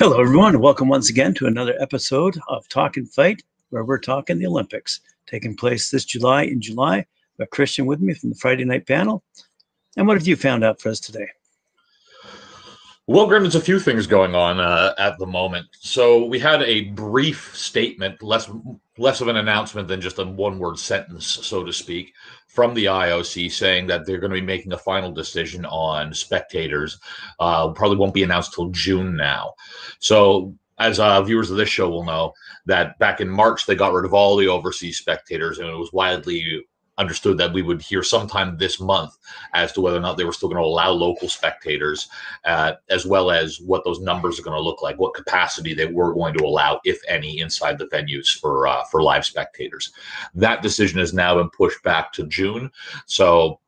Hello, everyone, welcome once again to another episode of Talk and Fight, where we're talking the Olympics taking place this July in July. I've Christian with me from the Friday night panel. And what have you found out for us today? Well, Graham, there's a few things going on uh, at the moment. So we had a brief statement, less less of an announcement than just a one-word sentence, so to speak, from the IOC saying that they're going to be making a final decision on spectators. Uh, probably won't be announced till June now. So as uh, viewers of this show will know, that back in March they got rid of all the overseas spectators, and it was widely understood that we would hear sometime this month as to whether or not they were still going to allow local spectators, uh, as well as what those numbers are going to look like, what capacity they were going to allow, if any, inside the venues for uh, for live spectators. That decision has now been pushed back to June, so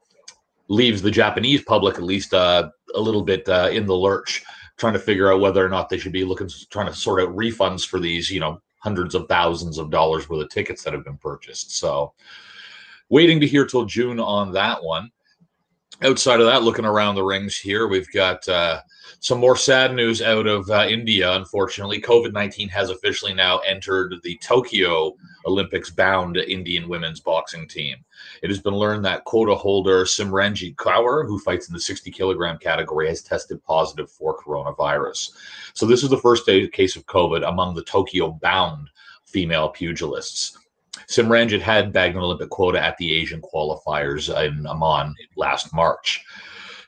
leaves the Japanese public at least uh, a little bit uh, in the lurch, trying to figure out whether or not they should be looking trying to sort out refunds for these, you know, hundreds of thousands of dollars worth of tickets that have been purchased. So waiting to hear till June on that one. Outside of that, looking around the rings here, we've got uh, some more sad news out of uh, India. Unfortunately, COVID 19 has officially now entered the Tokyo Olympics bound Indian women's boxing team. It has been learned that quota holder Simranjit Kaur, who fights in the 60 kilogram category, has tested positive for coronavirus. So, this is the first case of COVID among the Tokyo bound female pugilists. Simranjit had bagged an Olympic quota at the Asian qualifiers in Amman last March.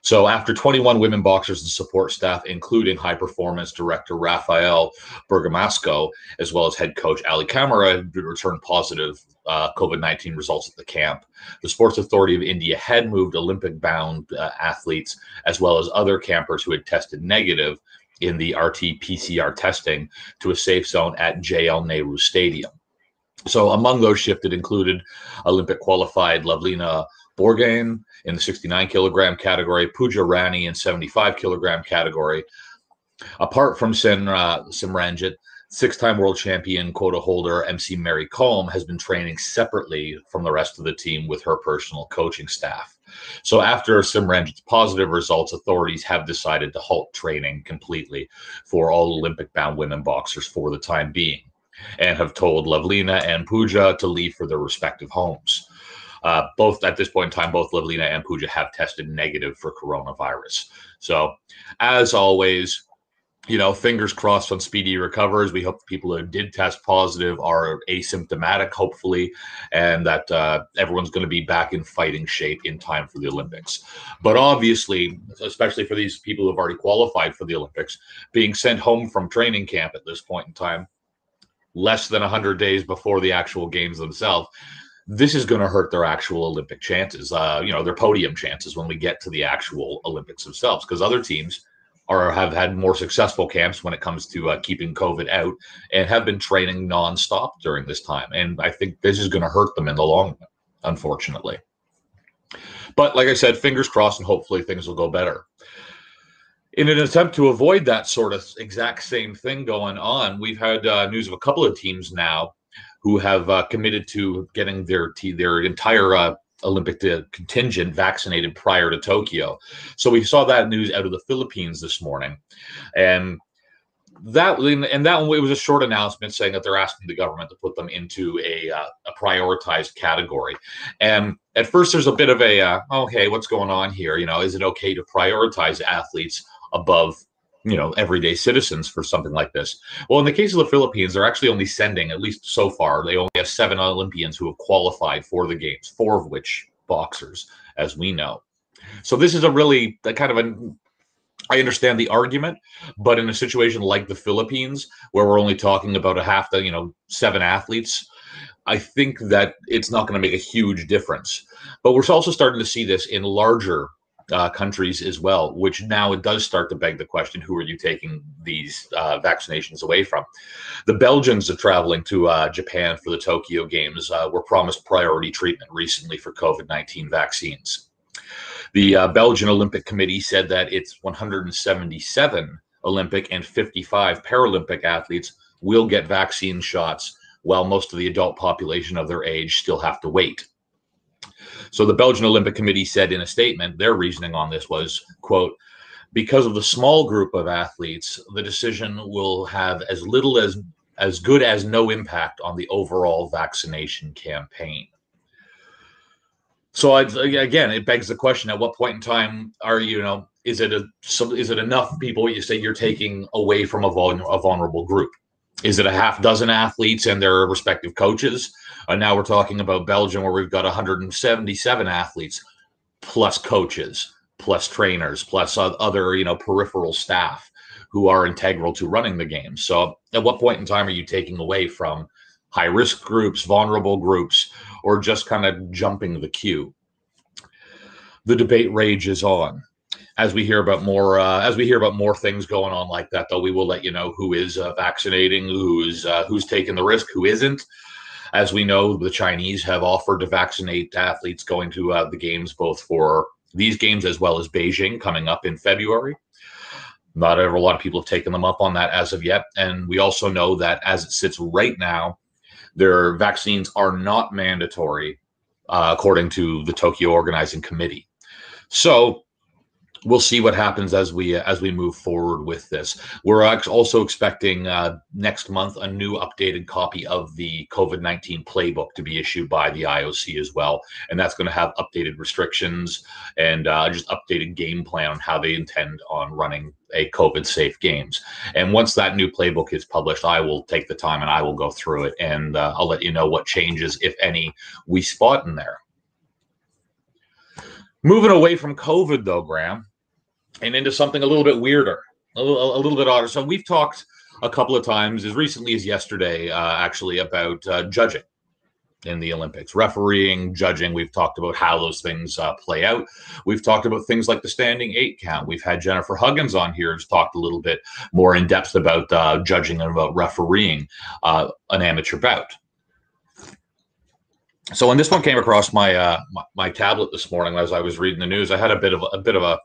So, after 21 women boxers and support staff, including high performance director Rafael Bergamasco, as well as head coach Ali Kamara, returned positive uh, COVID 19 results at the camp. The Sports Authority of India had moved Olympic bound uh, athletes, as well as other campers who had tested negative in the RT PCR testing, to a safe zone at JL Nehru Stadium. So among those shifted included Olympic qualified Lavlina Borgohain in the 69 kilogram category, Pooja Rani in 75 kilogram category. Apart from uh, Simranjit, six-time world champion quota holder MC Mary Kom has been training separately from the rest of the team with her personal coaching staff. So after Simranjit's positive results, authorities have decided to halt training completely for all Olympic-bound women boxers for the time being and have told Lavlina and Pooja to leave for their respective homes. Uh, both at this point in time, both Lavlina and Pooja have tested negative for coronavirus. So, as always, you know, fingers crossed on speedy recovers. We hope the people who did test positive are asymptomatic, hopefully, and that uh, everyone's going to be back in fighting shape in time for the Olympics. But obviously, especially for these people who have already qualified for the Olympics, being sent home from training camp at this point in time, less than 100 days before the actual games themselves this is going to hurt their actual olympic chances uh, you know their podium chances when we get to the actual olympics themselves because other teams are have had more successful camps when it comes to uh, keeping covid out and have been training nonstop during this time and i think this is going to hurt them in the long run unfortunately. But like i said fingers crossed and hopefully things will go better in an attempt to avoid that sort of exact same thing going on, we've had uh, news of a couple of teams now who have uh, committed to getting their te- their entire uh, Olympic contingent vaccinated prior to Tokyo. So we saw that news out of the Philippines this morning, and that and that one it was a short announcement saying that they're asking the government to put them into a uh, a prioritized category. And at first, there's a bit of a uh, okay, what's going on here? You know, is it okay to prioritize athletes above you know everyday citizens for something like this well in the case of the philippines they're actually only sending at least so far they only have seven olympians who have qualified for the games four of which boxers as we know so this is a really a kind of a I understand the argument, but in a situation like the Philippines, where we're only talking about a half the, you know, seven athletes, I think that it's not going to make a huge difference. But we're also starting to see this in larger uh, countries as well, which now it does start to beg the question who are you taking these uh, vaccinations away from? The Belgians are traveling to uh, Japan for the Tokyo Games uh, were promised priority treatment recently for COVID 19 vaccines. The uh, Belgian Olympic Committee said that its 177 Olympic and 55 Paralympic athletes will get vaccine shots, while most of the adult population of their age still have to wait. So the Belgian Olympic Committee said in a statement, their reasoning on this was, quote, because of the small group of athletes, the decision will have as little as as good as no impact on the overall vaccination campaign. So I'd, again, it begs the question: At what point in time are you, know, is it a is it enough people you say you're taking away from a, a vulnerable group? Is it a half dozen athletes and their respective coaches? And now we're talking about Belgium, where we've got 177 athletes plus coaches, plus trainers, plus other you know peripheral staff who are integral to running the game. So, at what point in time are you taking away from high risk groups, vulnerable groups, or just kind of jumping the queue? The debate rages on. As we hear about more, uh, as we hear about more things going on like that, though, we will let you know who is uh, vaccinating, who's uh, who's taking the risk, who isn't. As we know, the Chinese have offered to vaccinate athletes going to uh, the games, both for these games as well as Beijing coming up in February. Not ever a lot of people have taken them up on that as of yet. And we also know that as it sits right now, their vaccines are not mandatory, uh, according to the Tokyo Organizing Committee. So we'll see what happens as we as we move forward with this. We're also expecting uh, next month a new updated copy of the COVID nineteen playbook to be issued by the IOC as well, and that's going to have updated restrictions and uh, just updated game plan on how they intend on running a COVID safe games. And once that new playbook is published, I will take the time and I will go through it, and uh, I'll let you know what changes, if any, we spot in there. Moving away from COVID, though, Graham, and into something a little bit weirder, a little, a little bit odder. So we've talked a couple of times, as recently as yesterday, uh, actually, about uh, judging in the Olympics, refereeing, judging. We've talked about how those things uh, play out. We've talked about things like the standing eight count. We've had Jennifer Huggins on here who's talked a little bit more in depth about uh, judging and about refereeing uh, an amateur bout so when this one came across my, uh, my, my tablet this morning as I was reading the news, I had a bit of a bit of a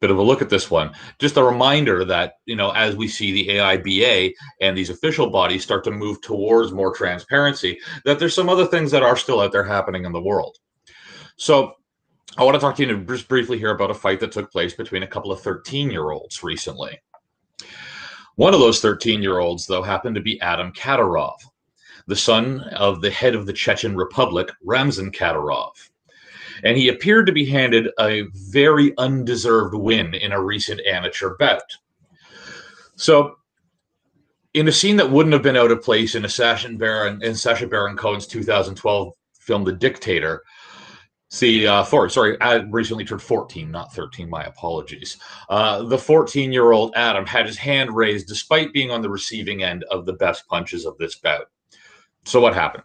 bit of a look at this one. Just a reminder that you know as we see the AIBA and these official bodies start to move towards more transparency, that there's some other things that are still out there happening in the world. So I want to talk to you just briefly here about a fight that took place between a couple of 13 year olds recently. One of those 13 year olds, though, happened to be Adam Kadyrov the son of the head of the Chechen Republic, Ramzan Kadyrov. And he appeared to be handed a very undeserved win in a recent amateur bout. So, in a scene that wouldn't have been out of place in a Sacha Baron in Baron Cohen's 2012 film The Dictator, See, uh, Thor, sorry, I recently turned 14, not 13. My apologies. Uh, the 14 year old Adam had his hand raised despite being on the receiving end of the best punches of this bout. So what happened?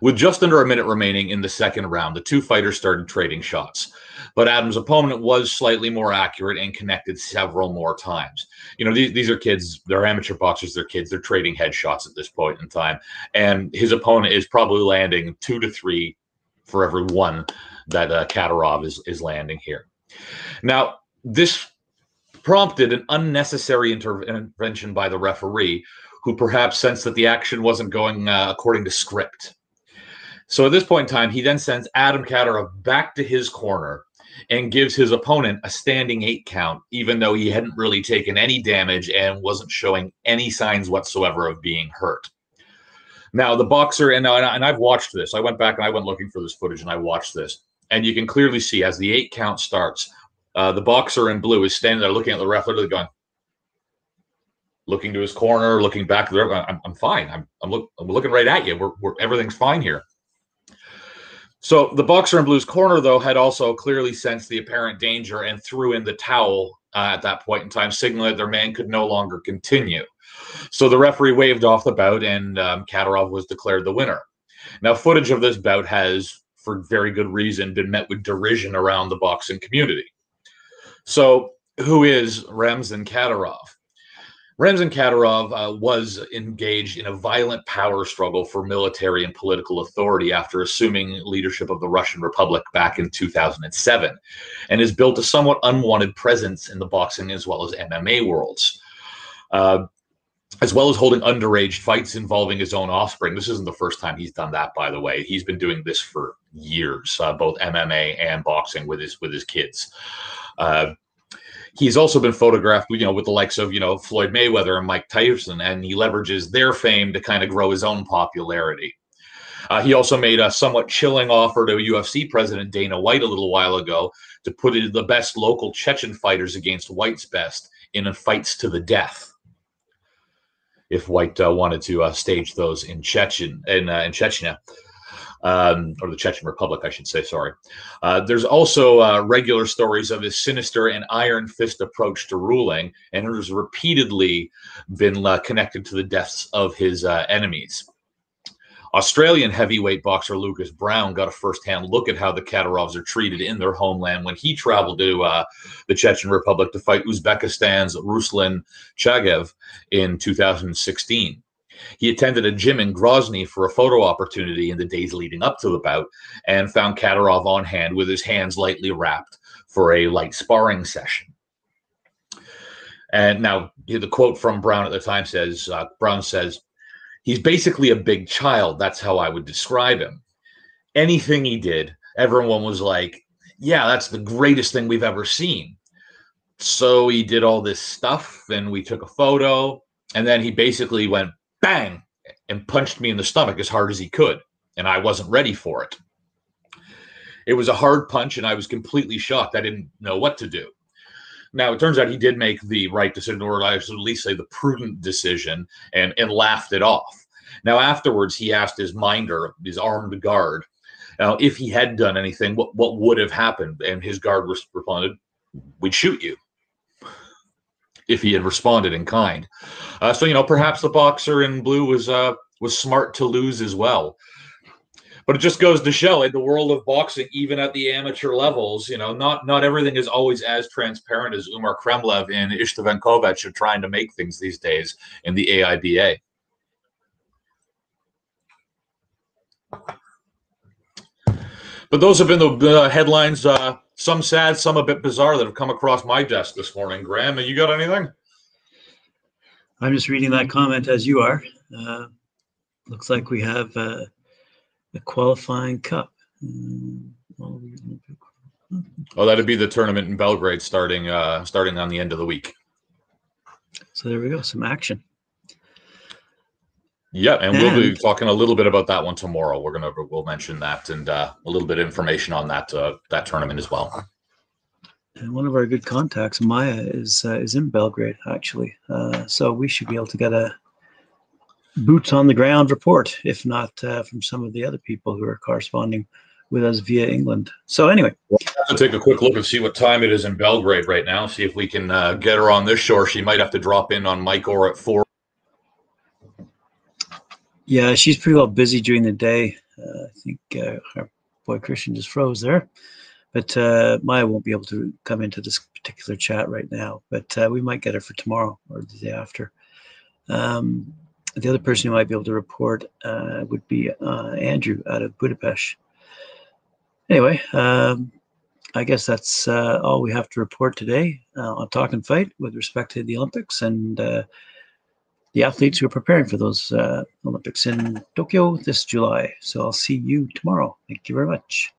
With just under a minute remaining in the second round, the two fighters started trading shots. But Adam's opponent was slightly more accurate and connected several more times. You know, these, these are kids, they're amateur boxers, they're kids, they're trading headshots at this point in time. And his opponent is probably landing two to three for every one that uh, Kadyrov is, is landing here. Now, this prompted an unnecessary intervention by the referee who perhaps sensed that the action wasn't going uh, according to script. So at this point in time, he then sends Adam Kadyrov back to his corner and gives his opponent a standing eight count, even though he hadn't really taken any damage and wasn't showing any signs whatsoever of being hurt. Now, the boxer, and, and I've watched this, I went back and I went looking for this footage and I watched this. And you can clearly see as the eight count starts, uh, the boxer in blue is standing there looking at the ref, literally going, looking to his corner, looking back. I'm, I'm fine. I'm, I'm, look, I'm looking right at you. We're, we're, everything's fine here. So the boxer in blue's corner, though, had also clearly sensed the apparent danger and threw in the towel uh, at that point in time, signaling that their man could no longer continue. So the referee waved off the bout, and um, Kadyrov was declared the winner. Now, footage of this bout has, for very good reason, been met with derision around the boxing community. So, who is Ramzan Kadyrov? Ramzan Kadyrov uh, was engaged in a violent power struggle for military and political authority after assuming leadership of the Russian Republic back in 2007, and has built a somewhat unwanted presence in the boxing as well as MMA worlds. Uh, as well as holding underage fights involving his own offspring. This isn't the first time he's done that, by the way. He's been doing this for years, uh, both MMA and boxing with his with his kids. Uh, he's also been photographed, you know, with the likes of you know Floyd Mayweather and Mike Tyson, and he leverages their fame to kind of grow his own popularity. Uh, he also made a somewhat chilling offer to UFC president Dana White a little while ago to put the best local Chechen fighters against White's best in fights to the death. If White uh, wanted to uh, stage those in Chechen in, uh, in Chechnya, um, or the Chechen Republic, I should say. Sorry. Uh, there's also uh, regular stories of his sinister and iron fist approach to ruling, and it has repeatedly been uh, connected to the deaths of his uh, enemies. Australian heavyweight boxer Lucas Browne got a firsthand look at how the Kadyrovs are treated in their homeland when he traveled to uh, the Chechen Republic to fight Uzbekistan's Ruslan Chagayev in 2016. He attended a gym in Grozny for a photo opportunity in the days leading up to the bout and found Kadyrov on hand with his hands lightly wrapped for a light sparring session. And now the quote from Browne at the time says, uh, Browne says, he's basically a big child. That's how I would describe him. Anything he did, everyone was like, yeah, that's the greatest thing we've ever seen. So he did all this stuff and we took a photo and then he basically went bang, and punched me in the stomach as hard as he could. And I wasn't ready for it. It was a hard punch, and I was completely shocked. I didn't know what to do. Now, it turns out he did make the right decision, or I should at least say the prudent decision, and, and laughed it off. Now, afterwards, he asked his minder, his armed guard, now, if he had done anything, what, what would have happened? And his guard responded, We'd shoot you if he had responded in kind. Uh, so you know, perhaps the boxer in blue was uh, was smart to lose as well. But it just goes to show in the world of boxing, even at the amateur levels, you know, not not everything is always as transparent as Umar Kremlev and Istvan Kovacs are trying to make things these days in the AIBA. But those have been the uh, headlines, uh, some sad, some a bit bizarre, that have come across my desk this morning. Graham, have you got anything? I'm just reading that comment as you are. Uh, looks like we have uh, a qualifying cup. Oh, that'd be the tournament in Belgrade starting uh, starting on the end of the week. So there we go, some action. Yeah, and, and, we'll be talking a little bit about that one tomorrow. We're gonna we'll mention that and uh, a little bit of information on that uh, that tournament as well. And one of our good contacts, Maya, is uh, is in Belgrade actually, uh, so we should be able to get a boots on the ground report, if not uh, from some of the other people who are corresponding with us via England. So anyway, we'll have to take a quick look and see what time it is in Belgrade right now. See if we can uh, get her on this shore. She might have to drop in on Mike or at four yeah, she's pretty well busy during the day. Uh, I think uh, our boy Christian just froze there. But uh, Maya won't be able to come into this particular chat right now. But uh, we might get her for tomorrow or the day after. Um, the other person who might be able to report uh, would be uh, Andrew out of Budapest. Anyway, um, I guess that's all we have to report today on Talk and Fight with respect to the Olympics and the athletes who are preparing for those uh, Olympics in Tokyo this July. So I'll see you tomorrow. Thank you very much.